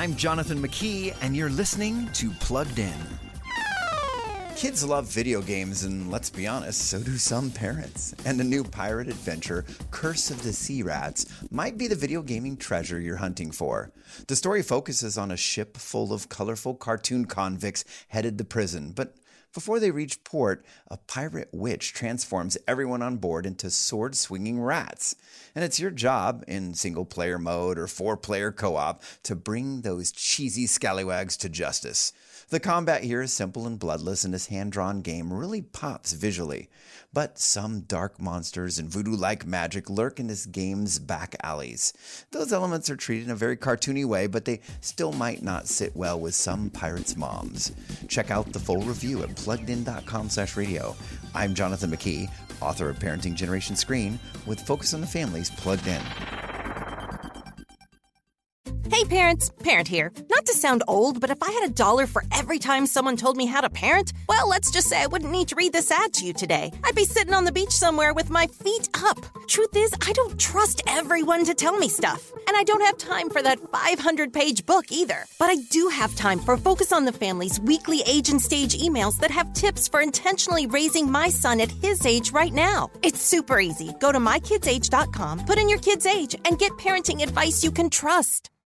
I'm Jonathan McKee, and you're listening to Plugged In. Kids love video games, and let's be honest, so do some parents. And the new pirate adventure, Curse of the Sea Rats, might be the video gaming treasure you're hunting for. The story focuses on a ship full of colorful cartoon convicts headed to prison, but before they reach port, a pirate witch transforms everyone on board into sword swinging rats. And it's your job, in single player mode or four player co op, to bring those cheesy scallywags to justice. The combat here is simple and bloodless, and this hand drawn game really pops visually. But some dark monsters and voodoo like magic lurk in this game's back alleys. Those elements are treated in a very cartoony way, but they still might not sit well with some pirates' moms. Check out the full review at pluggedin.com slash radio. I'm Jonathan McKee, author of Parenting Generation Screen, with Focus on the Family's Plugged In. Hey parents, Parent here. Not to sound old, but if I had a dollar for every time someone told me how to parent, well, let's just say I wouldn't need to read this ad to you today. I'd be sitting on the beach somewhere with my feet up. Truth is, I don't trust everyone to tell me stuff. And I don't have time for that 500 page book either. But I do have time for Focus on the Family's weekly age and stage emails that have tips for intentionally raising my son at his age right now. It's super easy. Go to mykidsage.com, put in your kid's age, and get parenting advice you can trust.